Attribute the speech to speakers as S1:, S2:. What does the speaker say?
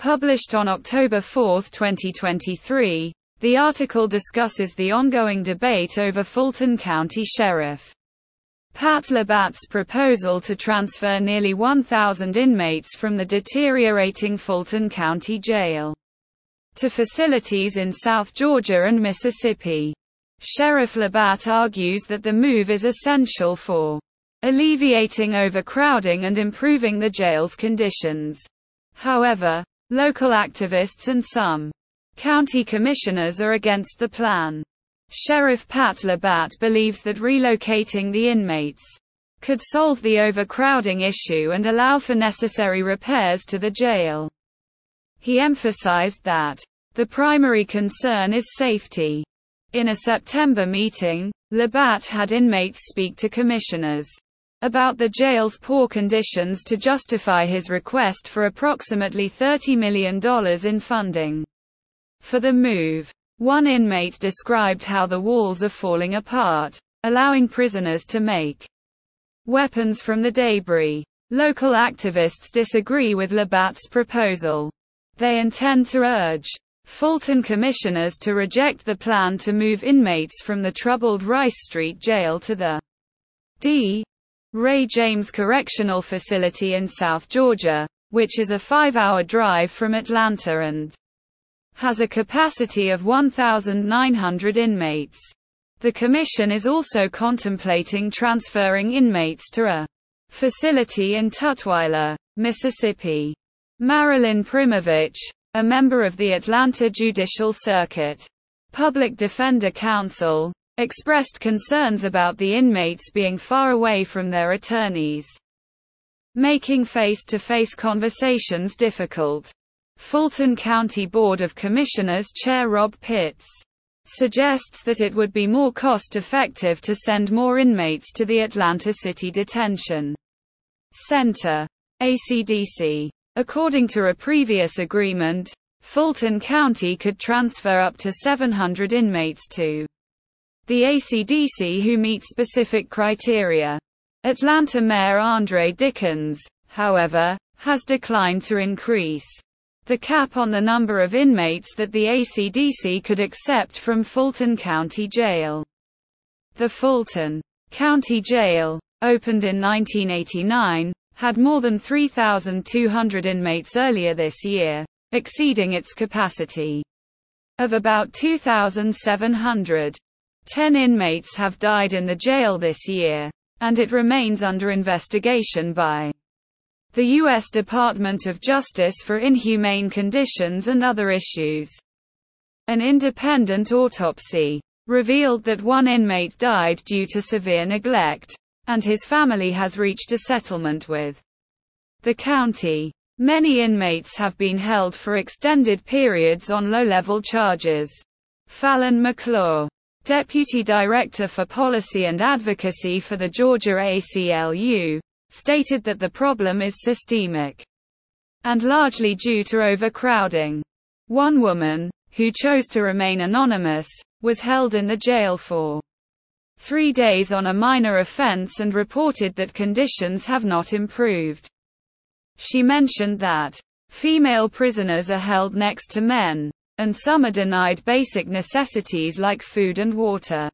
S1: Published on October 4, 2023, the article discusses the ongoing debate over Fulton County Sheriff Pat Labat's proposal to transfer nearly 1,000 inmates from the deteriorating Fulton County Jail to facilities in South Georgia and Mississippi. Sheriff Labat argues that the move is essential for alleviating overcrowding and improving the jail's conditions. However, local activists and some county commissioners are against the plan. Sheriff Pat Labat believes that relocating the inmates could solve the overcrowding issue and allow for necessary repairs to the jail. He emphasized that the primary concern is safety. In a September meeting, Labat had inmates speak to commissioners about the jail's poor conditions to justify his request for approximately $30 million in funding for the move. One inmate described how the walls are falling apart, allowing prisoners to make weapons from the debris. Local activists disagree with Labat's proposal. They intend to urge Fulton commissioners to reject the plan to move inmates from the troubled Rice Street Jail to the D. Ray James Correctional Facility in South Georgia, which is a five-hour drive from Atlanta and has a capacity of 1,900 inmates. The Commission is also contemplating transferring inmates to a facility in Tutwiler, Mississippi. Marilyn Primovich, a member of the Atlanta Judicial Circuit, Public Defender Counsel, expressed concerns about the inmates being far away from their attorneys, making face to face conversations difficult. Fulton County Board of Commissioners Chair Rob Pitts suggests that it would be more cost effective to send more inmates to the Atlanta City Detention Center. ACDC. According to a previous agreement, Fulton County could transfer up to 700 inmates to the ACDC who meet specific criteria. Atlanta Mayor Andre Dickens, however, has declined to increase the cap on the number of inmates that the ACDC could accept from Fulton County Jail. The Fulton County Jail, opened in 1989, had more than 3,200 inmates earlier this year, exceeding its capacity of about 2,700. Ten inmates have died in the jail this year, and it remains under investigation by the U.S. Department of Justice for inhumane conditions and other issues. An independent autopsy revealed that one inmate died due to severe neglect, and his family has reached a settlement with the county. Many inmates have been held for extended periods on low-level charges. Fallon McClure, Deputy Director for Policy and Advocacy for the Georgia ACLU, stated that the problem is systemic and largely due to overcrowding. One woman, who chose to remain anonymous, was held in the jail for three days on a minor offense and reported that conditions have not improved. She mentioned that female prisoners are held next to men, and some are denied basic necessities like food and water.